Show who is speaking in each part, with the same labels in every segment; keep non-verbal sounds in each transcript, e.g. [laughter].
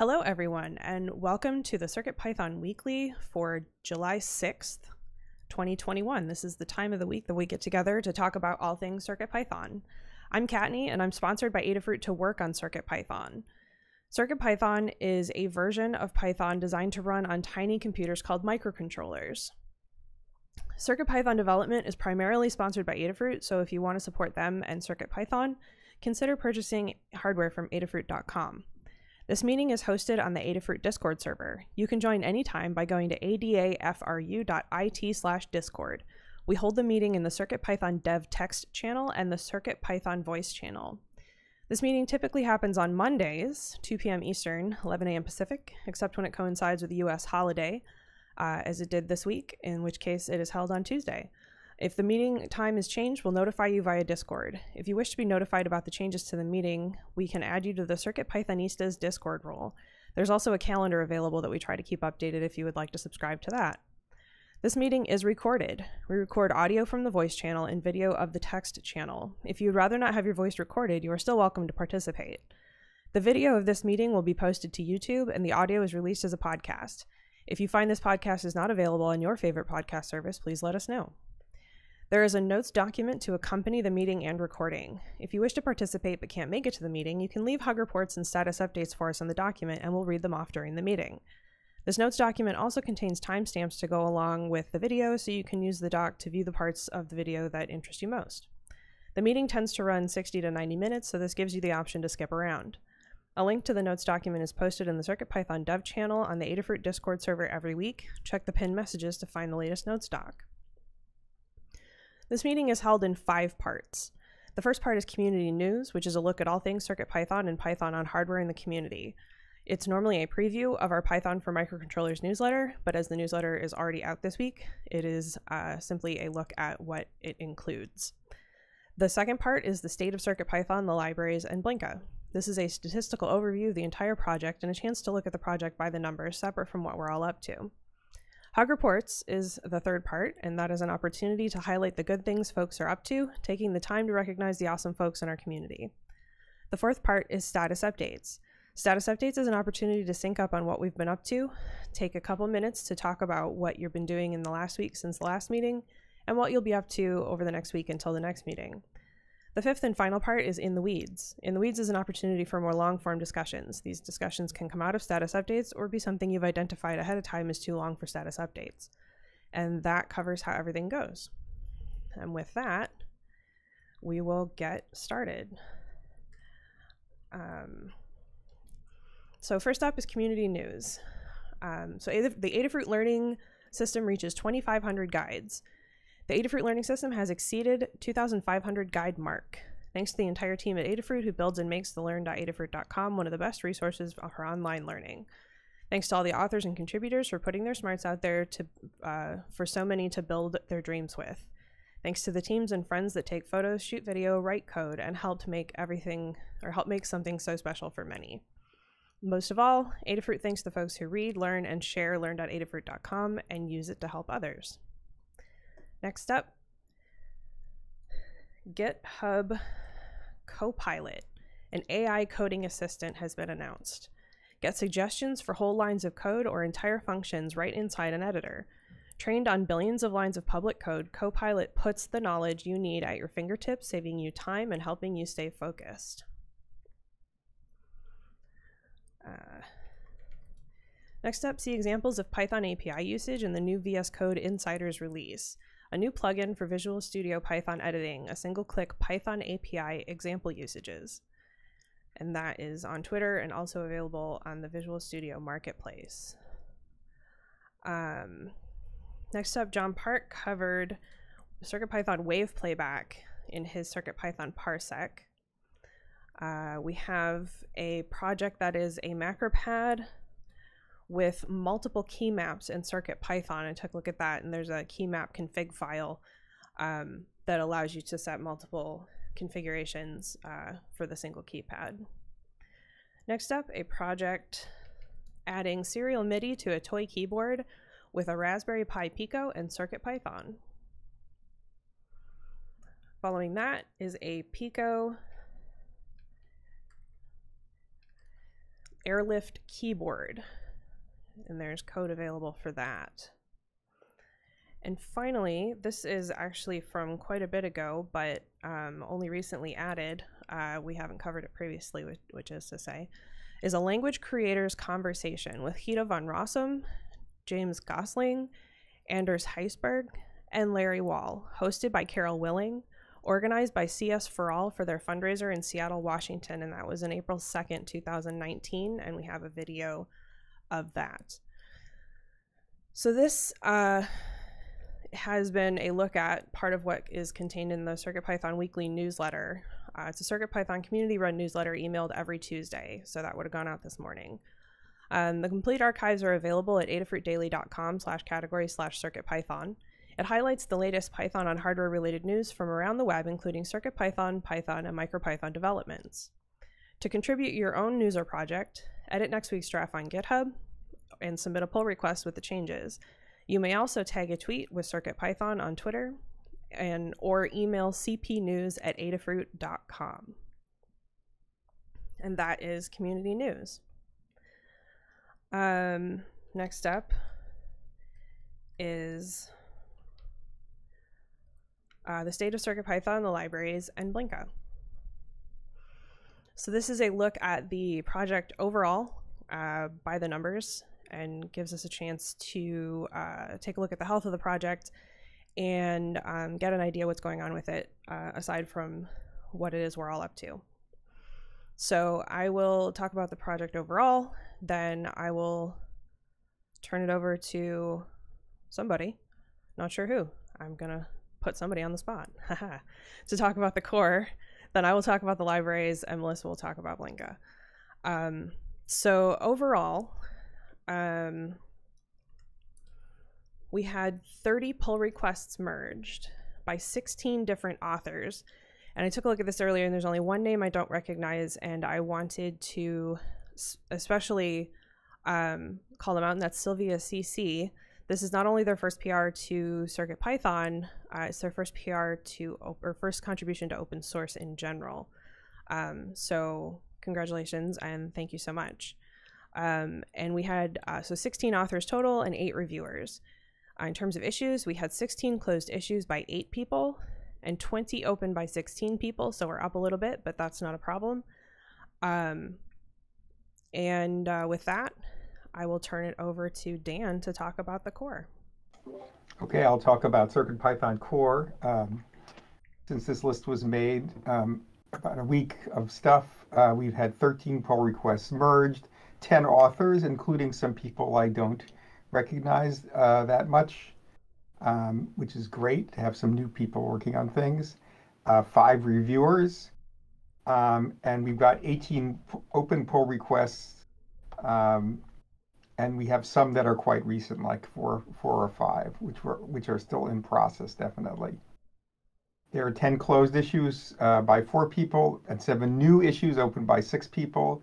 Speaker 1: Hello, everyone, and welcome to the CircuitPython Weekly for July 6th, 2021. This is the time of the week that we get together to talk about all things CircuitPython. I'm Kattni, and I'm sponsored by Adafruit to work on CircuitPython. CircuitPython is a version of Python designed to run on tiny computers called microcontrollers. CircuitPython development is primarily sponsored by Adafruit, so if you want to support them and CircuitPython, consider purchasing hardware from adafruit.com. This meeting is hosted on the Adafruit Discord server. You can join anytime by going to adafru.it slash discord. We hold the meeting in the CircuitPython dev text channel and the CircuitPython voice channel. This meeting typically happens on Mondays, 2 p.m. Eastern, 11 a.m. Pacific, except when it coincides with a U.S. holiday, uh, as it did this week, in which case it is held on Tuesday. If the meeting time is changed, we'll notify you via Discord. If you wish to be notified about the changes to the meeting, we can add you to the Circuit Pythonistas Discord role. There's also a calendar available that we try to keep updated if you would like to subscribe to that. This meeting is recorded. We record audio from the voice channel and video of the text channel. If you'd rather not have your voice recorded, you are still welcome to participate. The video of this meeting will be posted to YouTube and the audio is released as a podcast. If you find this podcast is not available on your favorite podcast service, please let us know. There is a notes document to accompany the meeting and recording. If you wish to participate but can't make it to the meeting, you can leave hug reports and status updates for us in the document and we'll read them off during the meeting. This notes document also contains timestamps to go along with the video so you can use the doc to view the parts of the video that interest you most. The meeting tends to run 60 to 90 minutes, so this gives you the option to skip around. A link to the notes document is posted in the CircuitPython dev channel on the Adafruit Discord server every week. Check the pinned messages to find the latest notes doc. This meeting is held in five parts. The first part is community news, which is a look at all things CircuitPython and Python on hardware in the community. It's normally a preview of our Python for Microcontrollers newsletter, but as the newsletter is already out this week, it is uh, simply a look at what it includes. The second part is the state of CircuitPython, the libraries, and Blinka. This is a statistical overview of the entire project and a chance to look at the project by the numbers, separate from what we're all up to. Hug Reports is the third part, and that is an opportunity to highlight the good things folks are up to, taking the time to recognize the awesome folks in our community. The fourth part is Status Updates. Status Updates is an opportunity to sync up on what we've been up to, take a couple minutes to talk about what you've been doing in the last week since the last meeting, and what you'll be up to over the next week until the next meeting. The fifth and final part is In the Weeds. In the Weeds is an opportunity for more long form discussions. These discussions can come out of status updates or be something you've identified ahead of time as too long for status updates. And that covers how everything goes. And with that, we will get started. Um, so, first up is community news. Um, so, the Adafruit Learning System reaches 2,500 guides. The Adafruit learning system has exceeded 2,500 guide mark. Thanks to the entire team at Adafruit who builds and makes the learn.adafruit.com one of the best resources for online learning. Thanks to all the authors and contributors for putting their smarts out there to uh, for so many to build their dreams with. Thanks to the teams and friends that take photos, shoot video, write code, and help to make everything or help make something so special for many. Most of all, Adafruit thanks the folks who read, learn, and share learn.adafruit.com and use it to help others. Next up, GitHub Copilot, an AI coding assistant, has been announced. Get suggestions for whole lines of code or entire functions right inside an editor. Trained on billions of lines of public code, Copilot puts the knowledge you need at your fingertips, saving you time and helping you stay focused. Uh, next up, see examples of Python API usage in the new VS Code Insiders release a new plugin for Visual Studio Python editing, a single click Python API example usages. And that is on Twitter and also available on the Visual Studio Marketplace. Um, next up, John Park covered CircuitPython wave playback in his CircuitPython parsec. Uh, we have a project that is a macropad with multiple key maps in Circuit Python. I took a look at that, and there's a key map config file um, that allows you to set multiple configurations uh, for the single keypad. Next up, a project adding serial MIDI to a toy keyboard with a Raspberry Pi Pico and Circuit Python. Following that is a Pico Airlift keyboard, and there's code available for that. And finally, this is actually from quite a bit ago, but um, only recently added. Uh, we haven't covered it previously, which, which, is to say, is a language creators conversation with Guido van Rossum, James Gosling, Anders Hejlsberg, and Larry Wall, hosted by Carol Willing, organized by CS for All for their fundraiser in Seattle, Washington, and that was in April 2nd, 2019, and we have a video of that. So this uh, has been a look at part of what is contained in the CircuitPython weekly newsletter. Uh, it's a CircuitPython community run newsletter emailed every Tuesday, so that would have gone out this morning. Um, the complete archives are available at adafruitdaily.com slash category slash CircuitPython. It highlights the latest Python on hardware related news from around the web, including CircuitPython, Python, and MicroPython developments. To contribute your own news or project, edit next week's draft on GitHub, and submit a pull request with the changes. You may also tag a tweet with CircuitPython on Twitter and or email cpnews at adafruit.com. And that is community news. Um, next up is uh, the state of CircuitPython, the libraries, and Blinka. So this is a look at the project overall uh, by the numbers and gives us a chance to uh, take a look at the health of the project and um, get an idea what's going on with it uh, aside from what it is we're all up to. So I will talk about the project overall, then I will turn it over to somebody, not sure who. I'm gonna put somebody on the spot [laughs] to talk about the core. Then I will talk about the libraries, and Melissa will talk about Blinka. Um, so overall, um, we had 30 pull requests merged by 16 different authors. And I took a look at this earlier, and there's only one name I don't recognize, and I wanted to especially um, call them out, and that's Sylvia CC. This is not only their first PR to Circuit Python, uh, it's their first PR to or first contribution to open source in general. Um, so congratulations and thank you so much. Um, and we had uh, so 16 authors total and eight reviewers. Uh, in terms of issues, we had 16 closed issues by eight people and 20 open by 16 people. So we're up a little bit, but that's not a problem. Um, and uh, with that, I will turn it over to Dan to talk about the core.
Speaker 2: Okay, I'll talk about CircuitPython core. Um, since this list was made, um, about a week of stuff, uh, we've had 13 pull requests merged. 10 authors, including some people I don't recognize uh, that much, um, which is great to have some new people working on things. Uh, five reviewers, um, and we've got 18 open pull requests, um, and we have some that are quite recent, like four, four or five, which were which are still in process, definitely. There are 10 closed issues uh, by four people and seven new issues opened by six people.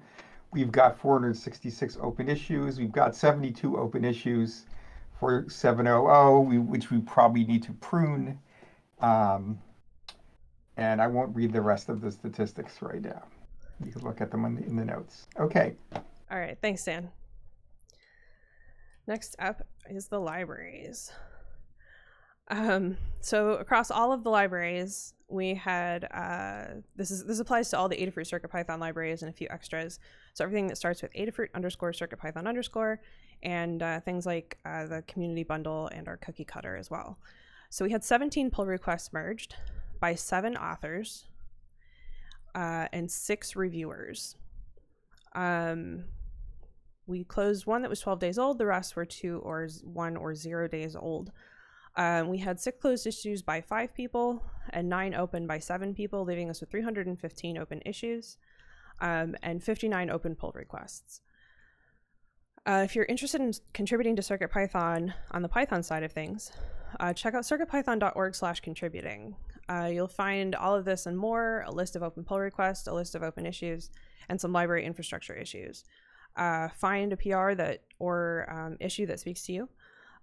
Speaker 2: We've got 466 open issues. We've got 72 open issues for 700, we, which we probably need to prune. Um, and I won't read the rest of the statistics right now. You can look at them in the, in the notes. Okay.
Speaker 1: All right. Thanks, Dan. Next up is the libraries. Um, so across all of the libraries, we had uh, this is this applies to all the Adafruit CircuitPython libraries and a few extras. So everything that starts with Adafruit underscore CircuitPython underscore, and uh, things like uh, the community bundle and our cookie cutter as well. So we had 17 pull requests merged by seven authors uh, and six reviewers. Um, we closed one that was 12 days old. The rest were two or one or zero days old. Um, we had six closed issues by five people and nine open by seven people, leaving us with 315 open issues um, and 59 open pull requests. Uh, if you're interested in contributing to CircuitPython on the Python side of things, uh, check out circuitpython.org slash contributing. Uh, you'll find all of this and more, a list of open pull requests, a list of open issues, and some library infrastructure issues. Uh, find a PR that or um, issue that speaks to you.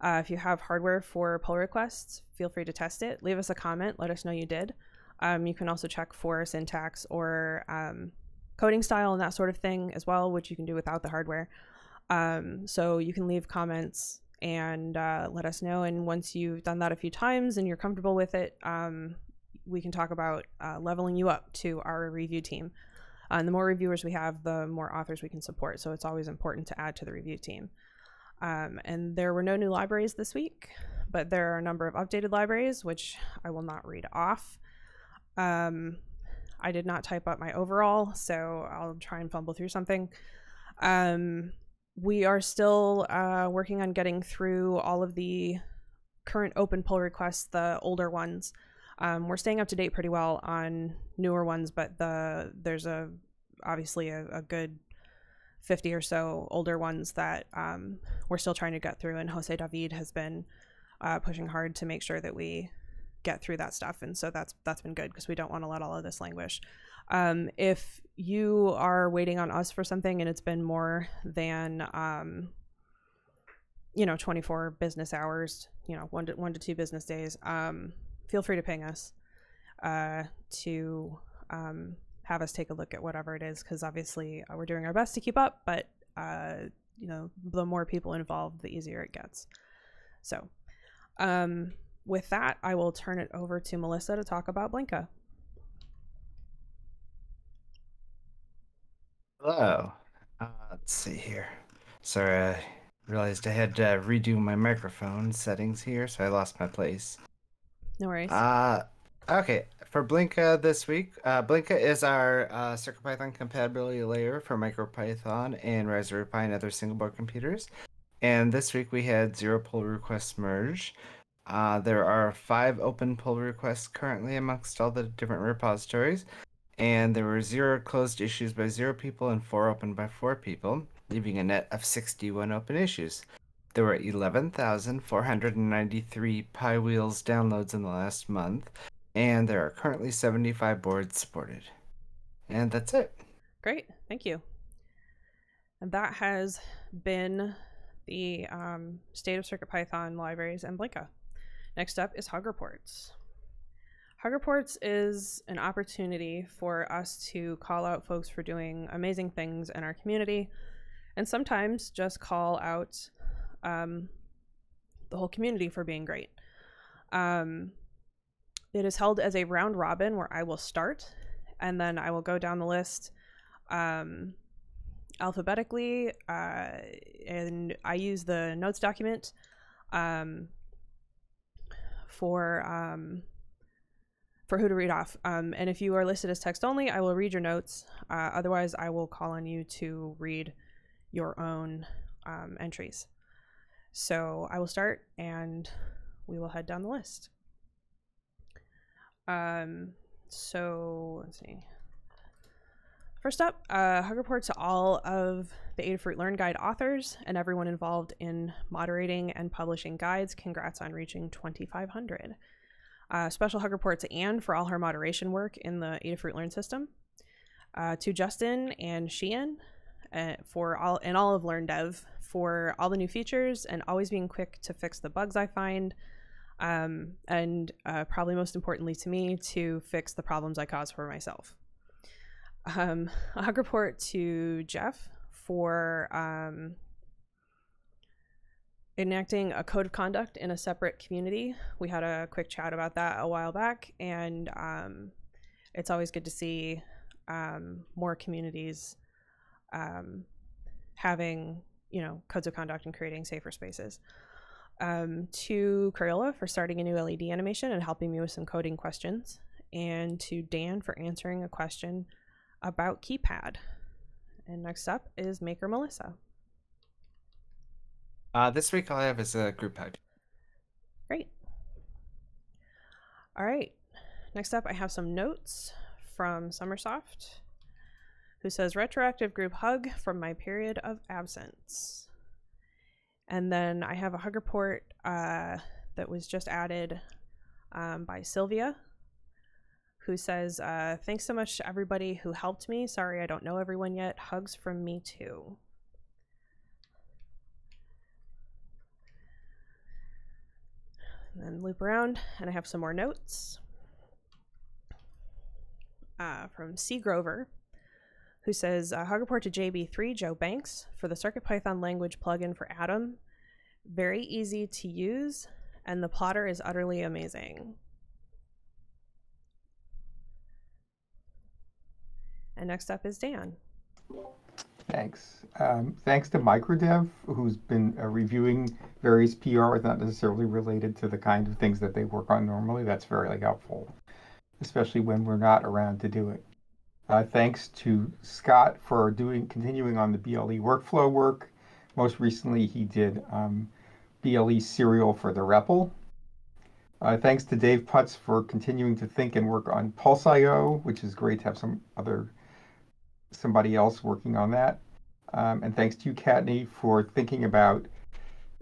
Speaker 1: Uh, if you have hardware for pull requests, feel free to test it. Leave us a comment. Let us know you did. Um, you can also check for syntax or um, coding style and that sort of thing as well, which you can do without the hardware. Um, so you can leave comments and uh, let us know. And once you've done that a few times and you're comfortable with it, um, we can talk about uh, leveling you up to our review team. Uh, and the more reviewers we have, the more authors we can support. So it's always important to add to the review team. Um, and there were no new libraries this week, but there are a number of updated libraries, which I will not read off. Um, I did not type up my overall, so I'll try and fumble through something. Um, we are still uh, working on getting through all of the current open pull requests, the older ones. Um, we're staying up to date pretty well on newer ones, but the there's a obviously a, a good 50 or so older ones that um, we're still trying to get through, and Jose David has been uh, pushing hard to make sure that we get through that stuff, and so that's that's been good because we don't want to let all of this languish. Um, if you are waiting on us for something and it's been more than um, you know 24 business hours, you know one to one to two business days, um, feel free to ping us uh, to um, have us take a look at whatever it is because obviously uh, we're doing our best to keep up, but uh, you know the more people involved, the easier it gets. So. Um, with that, I will turn it over to Melissa to talk about Blinka.
Speaker 3: Hello. Uh, let's see here. Sorry, I realized I had to redo my microphone settings here, so I lost my place.
Speaker 1: No worries.
Speaker 3: Uh, okay. For Blinka this week, uh, Blinka is our uh, CircuitPython compatibility layer for MicroPython and Raspberry Pi and other single board computers. And this week we had zero pull requests merge. Uh, there are five open pull requests currently amongst all the different repositories, and there were zero closed issues by zero people and four open by four people, leaving a net of 61 open issues. There were 11,493 Pi Wheels downloads in the last month, and there are currently 75 boards supported. And that's it.
Speaker 1: Great, thank you. And that has been the um, state of CircuitPython libraries and Blinka. Next up is Hug Reports. Hug Reports is an opportunity for us to call out folks for doing amazing things in our community and sometimes just call out um, the whole community for being great. Um, it is held as a round robin where I will start and then I will go down the list um, alphabetically uh, and I use the notes document um, for um, for who to read off. Um, and if you are listed as text only, I will read your notes. Uh, otherwise, I will call on you to read your own um, entries. So I will start and we will head down the list. Um, so let's see. First up, uh, hug report to all of the Adafruit Learn Guide authors and everyone involved in moderating and publishing guides. Congrats on reaching 2,500. Uh, special hug report to Anne for all her moderation work in the Adafruit Learn system. Uh, to Justin and Sheehan uh, for all and all of LearnDev for all the new features and always being quick to fix the bugs I find. Um, and uh, probably most importantly to me, to fix the problems I cause for myself. Um, [laughs] a hug report to Jeff for um, enacting a code of conduct in a separate community. We had a quick chat about that a while back, and um, it's always good to see um, more communities um, having, you know, codes of conduct and creating safer spaces. Um, to Crayola for starting a new LED animation and helping me with some coding questions, and to Dan for answering a question about KeyPad. And next up is Maker Melissa.
Speaker 3: Uh, this week all I have is a group hug.
Speaker 1: Great. All right. Next up, I have some notes from Summersoft, who says retroactive group hug from my period of absence. And then I have a hug report uh, that was just added um, by Sylvia, who says, uh, Thanks so much to everybody who helped me. Sorry I don't know everyone yet. Hugs from me too. And then loop around, and I have some more notes uh, from C. Grover, who says uh, hug report to JB3 Joe Banks for the CircuitPython language plugin for Atom. Very easy to use, and the plotter is utterly amazing. And next up is Dan.
Speaker 2: Thanks. Um, thanks to Microdev, who's been uh, reviewing various PRs not necessarily related to the kind of things that they work on normally. That's very helpful, especially when we're not around to do it. Uh, thanks to Scott for doing continuing on the BLE workflow work. Most recently, he did um, BLE serial for the REPL. Uh, thanks to Dave Putz for continuing to think and work on Pulse.io, which is great to have some other somebody else working on that. Um, and thanks to you, Kattni, for thinking about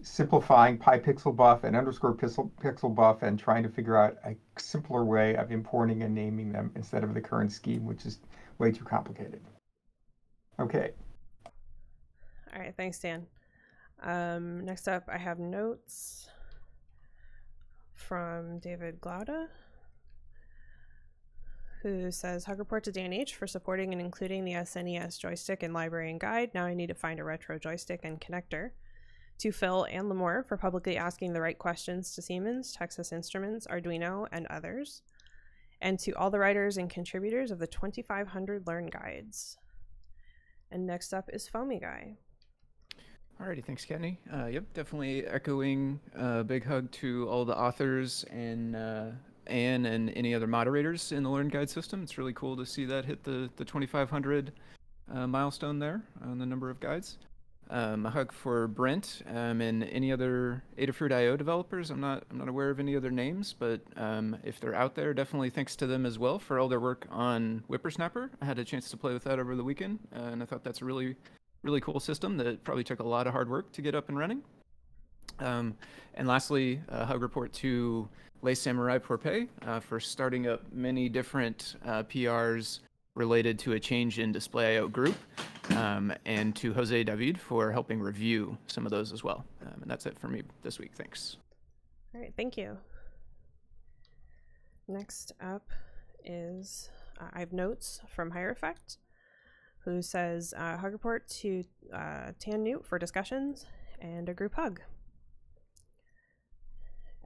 Speaker 2: simplifying PyPixelBuf and underscore pixel, pixelbuf and trying to figure out a simpler way of importing and naming them instead of the current scheme, which is way too complicated. Okay.
Speaker 1: All right, thanks, Dan. Um, next up, I have notes from David Glaude, who says, Hug report to Dan H for supporting and including the SNES joystick and library and guide. Now I need to find a retro joystick and connector. To Phil and Limor for publicly asking the right questions to Siemens, Texas Instruments, Arduino, and others. And to all the writers and contributors of the 2500 Learn Guides. And next up is Foamy Guy.
Speaker 4: Alrighty, thanks, Kenny. Uh, yep, definitely echoing a big hug to all the authors and uh, Anne and any other moderators in the Learn Guide system. It's really cool to see that hit the, the 2500 uh, milestone there on the number of guides. Um, a hug for Brent um, and any other Adafruit.io developers. I'm not I'm not aware of any other names, but um, if they're out there, definitely thanks to them as well for all their work on Whippersnapper. I had a chance to play with that over the weekend, uh, and I thought that's a really really cool system that probably took a lot of hard work to get up and running. Um, and lastly, a hug report to lesamouraipourpre uh, for starting up many different uh, PRs related to a change in display.io group, um, and to Jose David for helping review some of those as well. Um, and that's it for me this week. Thanks.
Speaker 1: All right, thank you. Next up is uh, I have notes from Hierophect, who says uh, hug report to uh, tannewt for discussions and a group hug.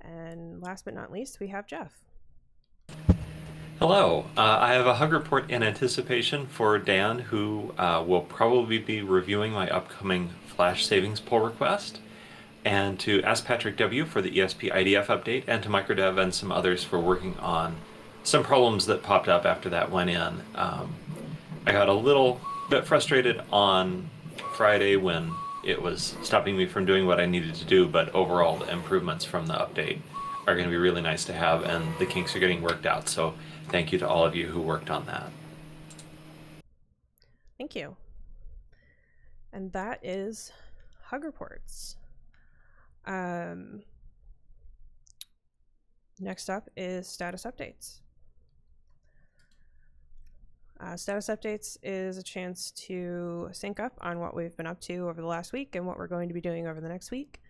Speaker 1: And last but not least, we have Jeff.
Speaker 5: Hello. Uh, I have a hug report in anticipation for Dan, who uh, will probably be reviewing my upcoming Flash savings pull request, and to Ask Patrick W for the ESP IDF update, and to Microdev and some others for working on some problems that popped up after that went in. Um, I got a little bit frustrated on Friday when it was stopping me from doing what I needed to do, but overall the improvements from the update are going to be really nice to have, and the kinks are getting worked out. So thank you to all of you who worked on that.
Speaker 1: Thank you. And that is hug reports. Um, next up is status updates. Uh, status updates is a chance to sync up on what we've been up to over the last week and what we're going to be doing over the next week.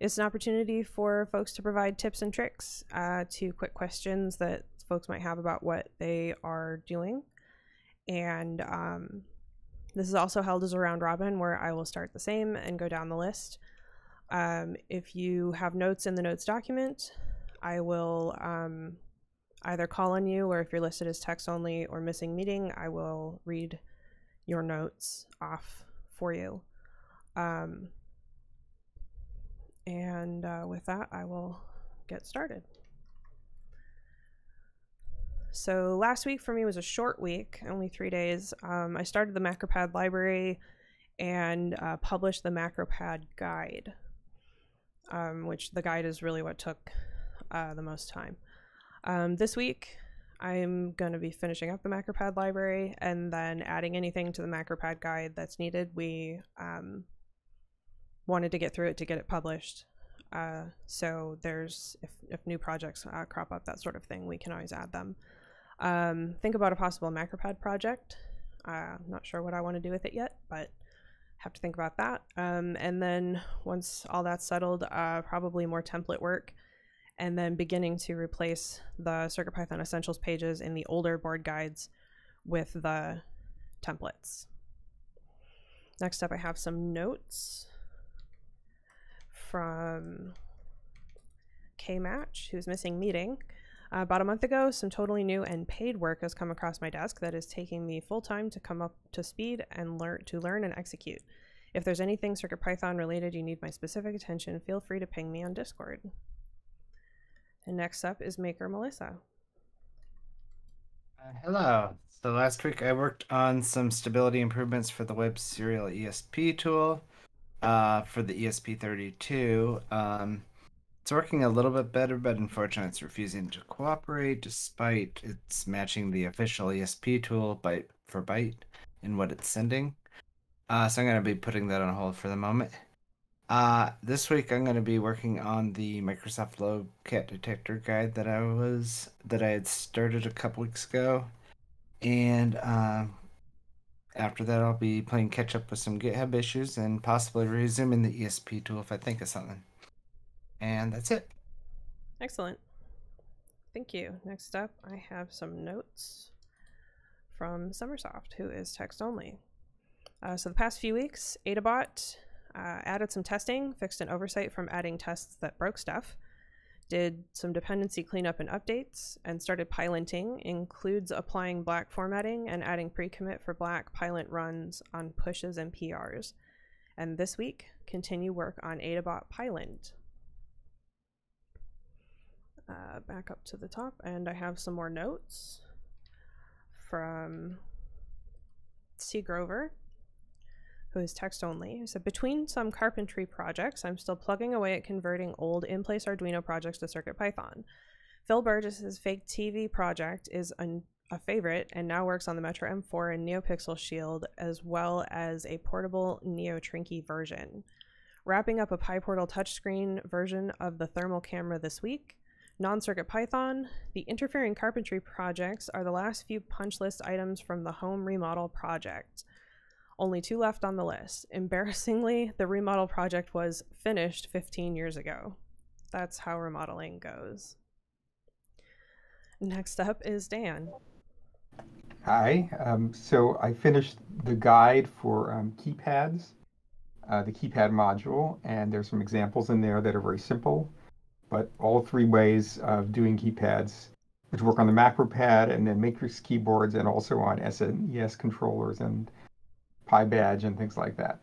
Speaker 1: It's an opportunity for folks to provide tips and tricks uh, to quick questions that folks might have about what they are doing. And um, this is also held as a round robin where I will start the same and go down the list. Um, if you have notes in the notes document, I will um, either call on you or if you're listed as text only or missing meeting, I will read your notes off for you. Um, and uh, with that, I will get started. So last week for me was a short week, only three days. Um, I started the MacroPad library and uh, published the MacroPad guide, um, which the guide is really what took uh, the most time. Um, this week, I'm going to be finishing up the MacroPad library and then adding anything to the MacroPad guide that's needed. We um, wanted to get through it to get it published. Uh, so there's, if, if new projects uh, crop up, that sort of thing, we can always add them. Um, think about a possible MacroPad project. Uh, I'm not sure what I want to do with it yet, but have to think about that. Um, and then once all that's settled, uh, probably more template work, and then beginning to replace the CircuitPython Essentials pages in the older board guides with the templates. Next up, I have some notes from K Match, who's missing meeting. Uh, about a month ago, some totally new and paid work has come across my desk that is taking me full time to come up to speed and learn to learn and execute. If there's anything CircuitPython related you need my specific attention, feel free to ping me on Discord. And next up is Maker Melissa.
Speaker 3: Uh, hello. So last week I worked on some stability improvements for the Web Serial ESP tool uh, for the ESP32. Um, it's working a little bit better, but unfortunately it's refusing to cooperate despite it's matching the official ESP tool byte for byte in what it's sending. Uh, so I'm going to be putting that on hold for the moment. Uh, this week I'm going to be working on the Microsoft Lobe cat detector guide that I was that I had started a couple weeks ago, and uh, after that I'll be playing catch up with some GitHub issues and possibly resuming the ESP tool if I think of something. And that's it.
Speaker 1: Excellent. Thank you. Next up, I have some notes from sommersoft, who is text only. Uh, so the past few weeks, Adabot uh, added some testing, fixed an oversight from adding tests that broke stuff, did some dependency cleanup and updates, and started piloting, includes applying black formatting and adding pre-commit for black Pylint runs on pushes and PRs. And this week, continue work on Adabot Pylint. Uh, back up to the top, and I have some more notes from C. Grover, who is text only. He said, Between some carpentry projects, I'm still plugging away at converting old in place Arduino projects to CircuitPython. Phil Burgess's Fake TV project is an, a favorite and now works on the Metro M4 and NeoPixel Shield, as well as a portable Neo Trinkey version. Wrapping up a PyPortal touchscreen version of the thermal camera this week. Non Circuit Python, the interfering carpentry projects are the last few punch list items from the home remodel project. Only two left on the list. [laughs] Embarrassingly, the remodel project was finished 15 years ago. That's how remodeling goes. Next up is Dan.
Speaker 2: Hi. Um, so I finished the guide for um, keypads, uh, the keypad module, and there's some examples in there that are very simple, but all three ways of doing keypads, which work on the macro pad and then matrix keyboards and also on SNES controllers and PyBadge and things like that.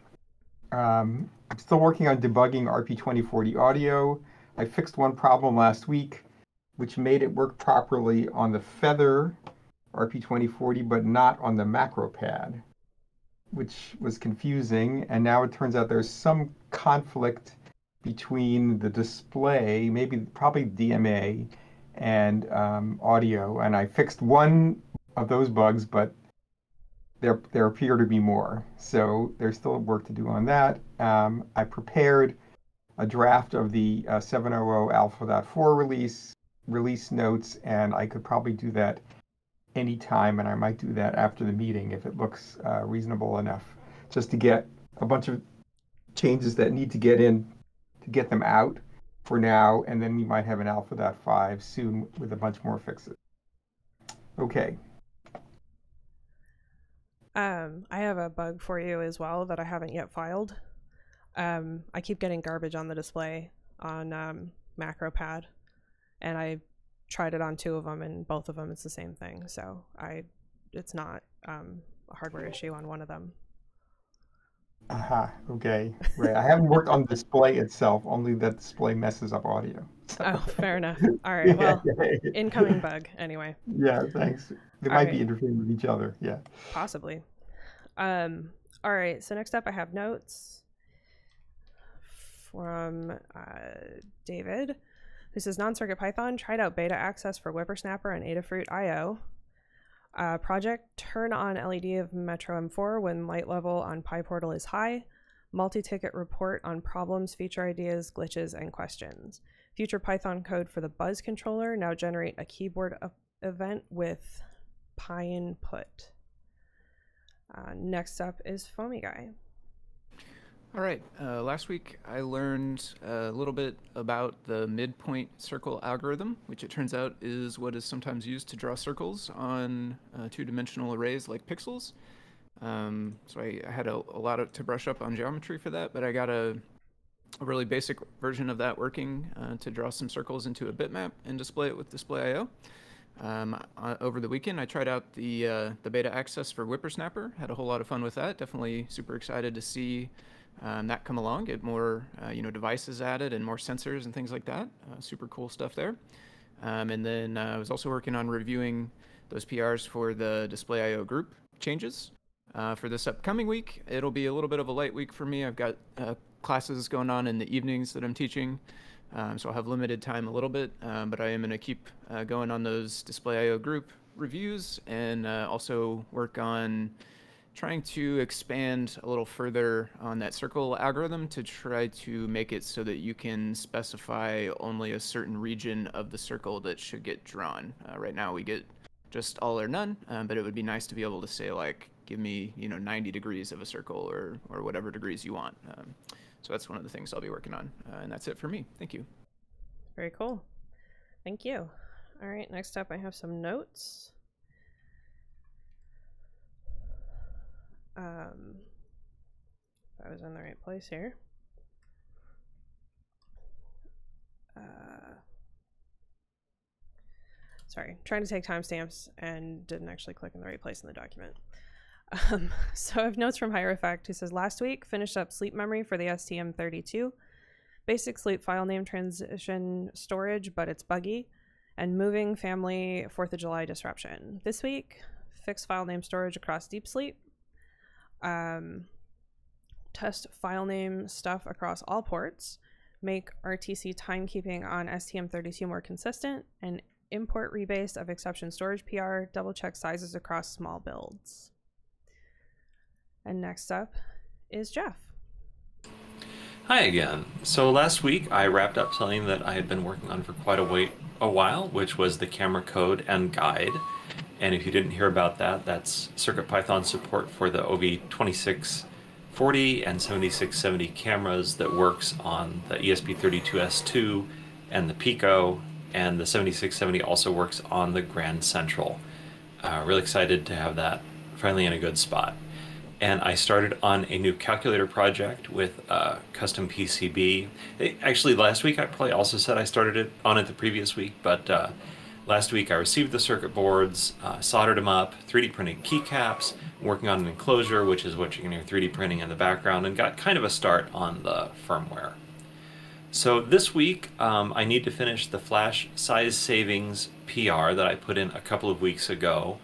Speaker 2: Um, I'm still working on debugging RP2040 audio. I fixed one problem last week, which made it work properly on the Feather RP2040, but not on the macro pad, which was confusing. And now it turns out there's some conflict between the display, maybe probably DMA, and um, audio. And I fixed one of those bugs, but there there appear to be more. So there's still work to do on that. Um, I prepared a draft of the uh, 700 alpha.4 release release notes, and I could probably do that anytime, and I might do that after the meeting if it looks uh, reasonable enough, just to get a bunch of changes that need to get in to get them out for now, and then we might have an alpha.5 soon with a bunch more fixes. Okay,
Speaker 1: Um, I have a bug for you as well that I haven't yet filed. Um, I keep getting garbage on the display on um, MacroPad, and I tried it on two of them, and both of them it's the same thing. So I, it's not um, a hardware issue on one of them.
Speaker 2: Aha, okay. Right. I haven't worked on display itself, only that display messes up audio. [laughs]
Speaker 1: Oh, fair enough. [laughs] All right. Well, incoming [laughs] bug anyway.
Speaker 2: Yeah, thanks. They
Speaker 1: All
Speaker 2: might
Speaker 1: right.
Speaker 2: be interfering with each other. Yeah.
Speaker 1: Possibly. Um, all right, so next up I have notes from uh, David, who says non-circuit Python tried out beta access for Whippersnapper and Adafruit IO. Uh, project turn on LED of Metro M4 when light level on PyPortal is high. Multi-ticket report on problems, feature ideas, glitches, and questions. Future Python code for the Buzz controller now generate a keyboard event with pynput. Uh, next up is Foamy Guy.
Speaker 4: All right. Uh, last week I learned a little bit about the midpoint circle algorithm, which it turns out is what is sometimes used to draw circles on uh, two-dimensional arrays like pixels. Um, so I, I had a, a lot of, to brush up on geometry for that, but I got a, a really basic version of that working uh, to draw some circles into a bitmap and display it with Display.io. Um, over the weekend, I tried out the uh, the beta access for Whippersnapper. Had a whole lot of fun with that. Definitely super excited to see um, that come along. Get more uh, you know devices added and more sensors and things like that. Uh, super cool stuff there. Um, and then uh, I was also working on reviewing those PRs for the Display.io group changes. Uh, for this upcoming week, it'll be a little bit of a light week for me. I've got classes going on in the evenings that I'm teaching. Um, so I'll have limited time a little bit, um, but I am going to keep uh, going on those Display.io group reviews and uh, also work on trying to expand a little further on that circle algorithm to try to make it so that you can specify only a certain region of the circle that should get drawn. Uh, right now we get just all or none, um, but it would be nice to be able to say like, give me, you know, 90 degrees of a circle or, or whatever degrees you want. Um, so that's one of the things I'll be working on. Uh, and that's it for me. Thank you.
Speaker 1: Very cool. Thank you. All right, next up, I have some notes. Um, if I was in the right place here. Uh, sorry, trying to take timestamps and didn't actually click in the right place in the document. Um, [laughs] so I have notes from Hierophect who says last week finished up sleep memory for the STM32. Basic sleep file name transition storage, but it's buggy. And moving family 4th of July disruption. This week, fix file name storage across deep sleep. Um, test file name stuff across all ports. Make RTC timekeeping on STM32 more consistent. And import rebase of exception storage PR. Double check sizes across small builds. And next up is Jeff.
Speaker 5: Hi again. So last week I wrapped up something that I had been working on for quite a wait a while, which was the camera code and guide. And if you didn't hear about that, that's CircuitPython support for the OV2640 and 7670 cameras that works on the ESP32S2 and the Pico, and the 7670 also works on the Grand Central. Uh, really excited to have that finally in a good spot and I started on a new calculator project with a custom PCB. Actually, last week I probably also said I started it on it the previous week, but uh, last week I received the circuit boards, uh, soldered them up, 3D printed keycaps, working on an enclosure, which is what you can hear 3D printing in the background, and got kind of a start on the firmware. So this week um, I need to finish the flash size savings PR that I put in a couple of weeks ago.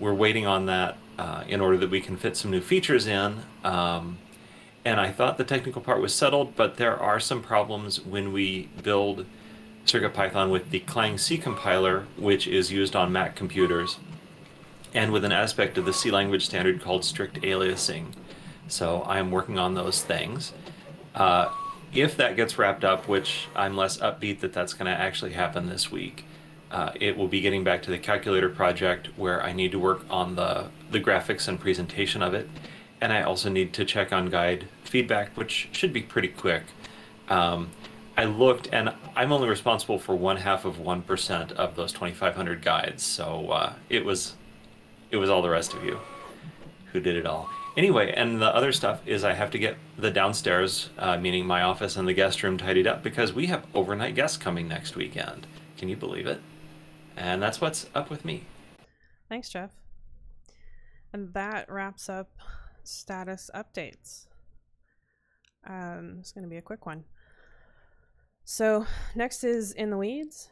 Speaker 5: We're waiting on that uh, in order that we can fit some new features in. Um, and I thought the technical part was settled, but there are some problems when we build CircuitPython with the Clang C compiler, which is used on Mac computers, and with an aspect of the C language standard called strict aliasing. So I am working on those things. Uh, if that gets wrapped up, which I'm less upbeat that that's going to actually happen this week, uh, it will be getting back to the calculator project where I need to work on the, the graphics and presentation of it. And I also need to check on guide feedback, which should be pretty quick. Um, I looked, and I'm only responsible for one half of one percent of those 2,500 guides. So uh, it was, it was all the rest of you who did it all. Anyway, and the other stuff is I have to get the downstairs, uh, meaning my office and the guest room, tidied up because we have overnight guests coming next weekend. Can you believe it? And that's what's up with me.
Speaker 1: Thanks, Jeff. And that wraps up status updates. Um, it's going to be a quick one. So, next is In the Weeds,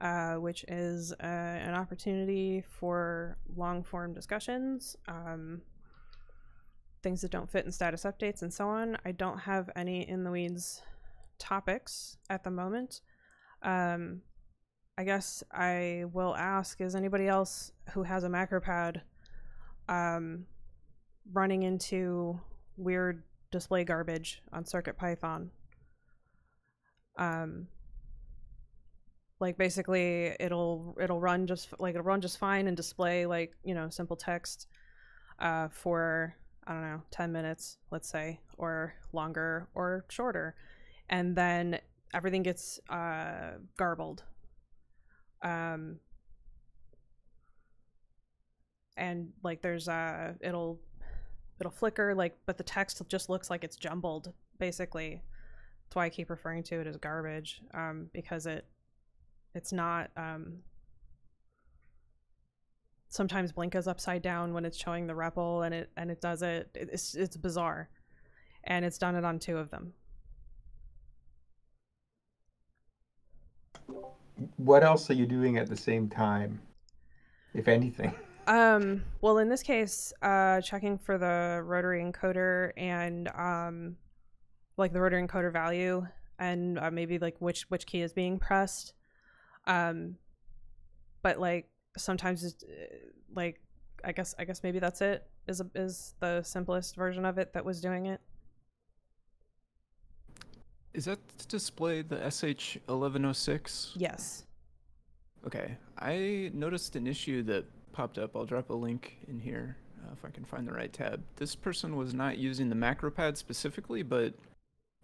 Speaker 1: uh, which is uh, an opportunity for long form discussions, um, things that don't fit in status updates, and so on. I don't have any In the Weeds topics at the moment. Um, I guess I will ask is anybody else who has a macropad um, running into weird display garbage on Circuit Python? Um, like basically it'll it'll run just like it'll run just fine and display like you know simple text uh, for I don't know 10 minutes let's say or longer or shorter. And then everything gets uh, garbled. Um and like there's uh it'll it'll flicker like but the text just looks like it's jumbled basically that's why i keep referring to it as garbage um, because it it's not um, sometimes blink is upside down when it's showing the REPL and it and it does it. It's it's bizarre. And it's done it on two of them.
Speaker 2: What else are you doing at the same time, if anything? [laughs]
Speaker 1: Um, well, in this case, uh, checking for the rotary encoder and um, like the rotor encoder value and uh, maybe like which which key is being pressed. Um, but like sometimes it's uh, like I guess I guess maybe that's it is a, is the simplest version of it that was doing it.
Speaker 4: Is that to display the SH1106?
Speaker 1: Yes.
Speaker 4: Okay. I noticed an issue that popped up. I'll drop a link in here uh, if I can find the right tab. This person was not using the macro pad specifically, but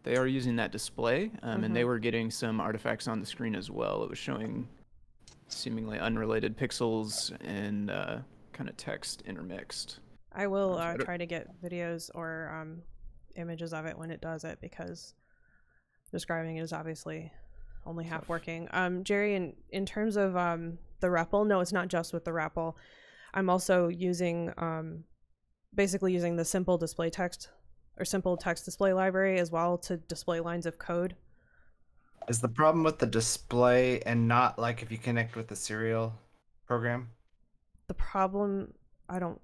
Speaker 4: they are using that display, um, and they
Speaker 1: Mhm.
Speaker 4: were getting some artifacts on the screen as well. It was showing seemingly unrelated pixels and uh, kind of text intermixed.
Speaker 1: I will uh, try to get videos or um, images of it when it does it because describing it is obviously only half working. Um, Jerry, in in terms of um, the REPL, no, it's not just with the REPL. I'm also using um, basically using the simple display text or simple text display library as well to display lines of code.
Speaker 3: Is the problem with the display and not like if you connect with the serial program?
Speaker 1: The problem, I don't.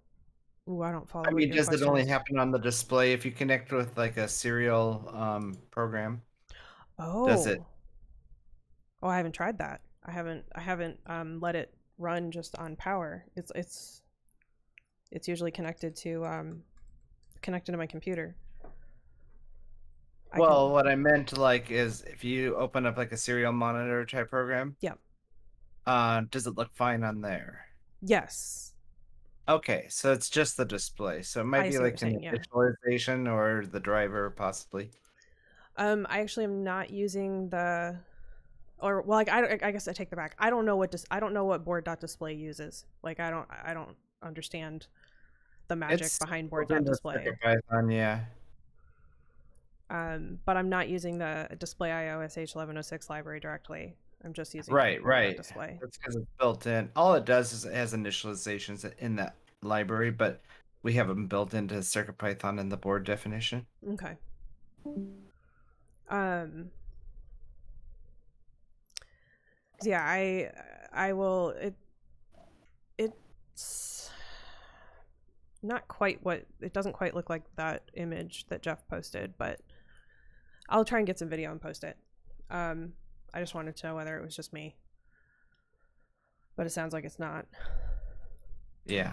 Speaker 1: Ooh, I don't follow.
Speaker 3: I mean, does it only happen on the display if you connect with like a serial um, program?
Speaker 1: Oh.
Speaker 3: Does it-
Speaker 1: Oh, I haven't tried that. I haven't I haven't um let it run just on power. It's it's it's usually connected to um connected to my computer. I can-
Speaker 3: well, what I meant like is if you open up like a serial monitor type program.
Speaker 1: Yep.
Speaker 3: Uh, does it look fine on there?
Speaker 1: yes.
Speaker 3: Okay, so it's just the display. So it might
Speaker 1: I
Speaker 3: be like an
Speaker 1: yeah.
Speaker 3: visualization or the driver possibly.
Speaker 1: Um I actually am not using the or well like I, I guess I take the back. I don't know what dis- I don't know what board.display uses. Like I don't I don't understand the magic
Speaker 3: It's
Speaker 1: behind
Speaker 3: board dot
Speaker 1: display.
Speaker 3: CircuitPython, yeah.
Speaker 1: Um, but I'm not using the display IO SH1106 library directly. I'm just using
Speaker 3: Right,
Speaker 1: keyboard
Speaker 3: right.
Speaker 1: display.
Speaker 3: That's because it's built in. All it does is it has initializations in that library, but we have them built into CircuitPython in the board definition.
Speaker 1: Okay. Um. Yeah, I I will it it's not quite what it doesn't quite look like that image that Jeff posted, but I'll try and get some video and post it. Um I just wanted to know whether it was just me. But it sounds like it's not.
Speaker 3: Yeah.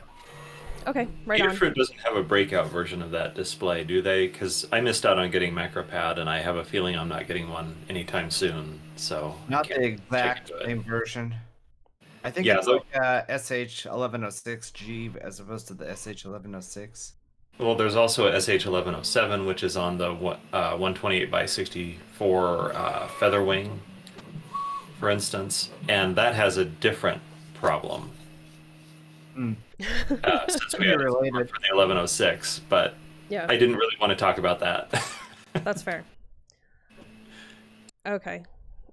Speaker 1: Okay, right on.
Speaker 5: Adafruit doesn't have a breakout version of that display, do they? Because I missed out on getting MacroPad, and I have a feeling I'm not getting one anytime soon. So
Speaker 3: Not the exact same version. I think
Speaker 5: Yeah,
Speaker 3: it's
Speaker 5: though-
Speaker 3: like uh, SH1106G as opposed to the SH1106.
Speaker 5: Well, there's also a SH1107, which is on the uh, 128 by 64 uh, Featherwing, for instance, and that has a different problem.
Speaker 3: Hmm.
Speaker 5: Uh, since we had
Speaker 3: Related.
Speaker 5: for the 1106, but
Speaker 1: yeah.
Speaker 5: I didn't really want to talk about that. [laughs]
Speaker 1: That's fair. Okay.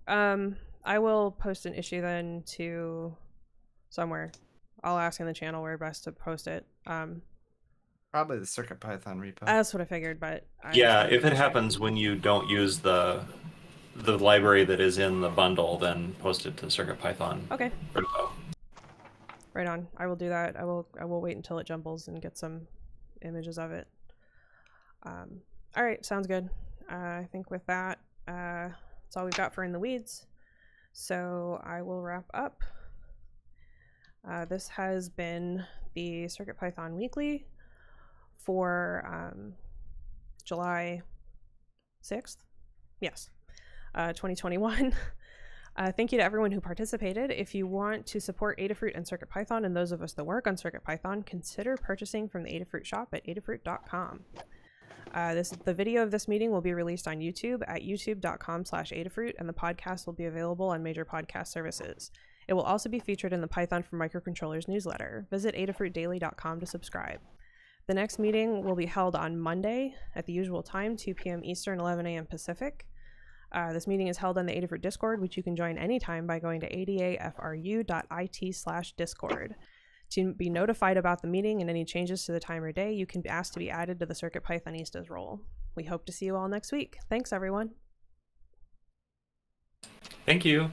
Speaker 1: Um I will post an issue then to somewhere. I'll ask in the channel where best to post it. Um
Speaker 3: Probably the CircuitPython repo.
Speaker 1: that's what I figured, but I
Speaker 5: yeah, if it happens when you don't use the the library that is in the bundle, then post it to CircuitPython
Speaker 1: Okay,
Speaker 5: repo.
Speaker 1: right on. I will do that. I will I will wait until it jumbles and get some images of it. Um all right, sounds good. Uh, I think with that, uh that's all we've got for in the weeds. So I will wrap up. Uh, this has been the CircuitPython Weekly for um, July 6th. Yes, uh, 2021. [laughs] Uh, thank you to everyone who participated. If you want to support Adafruit and CircuitPython and those of us that work on CircuitPython, consider purchasing from the Adafruit shop at adafruit.com. Uh, this the video of this meeting will be released on YouTube at youtube.com slash Adafruit, and the podcast will be available on major podcast services. It will also be featured in the Python for Microcontrollers newsletter. Visit adafruitdaily.com to subscribe. The next meeting will be held on Monday at the usual time, 2 p.m. Eastern, 11 a.m. Pacific. Uh, this meeting is held on the Adafruit Discord, which you can join anytime by going to adafru.it slash discord. To be notified about the meeting and any changes to the time or day, you can ask to be added to the Circuit Pythonistas role. We hope to see you all next week. Thanks, everyone.
Speaker 5: Thank you.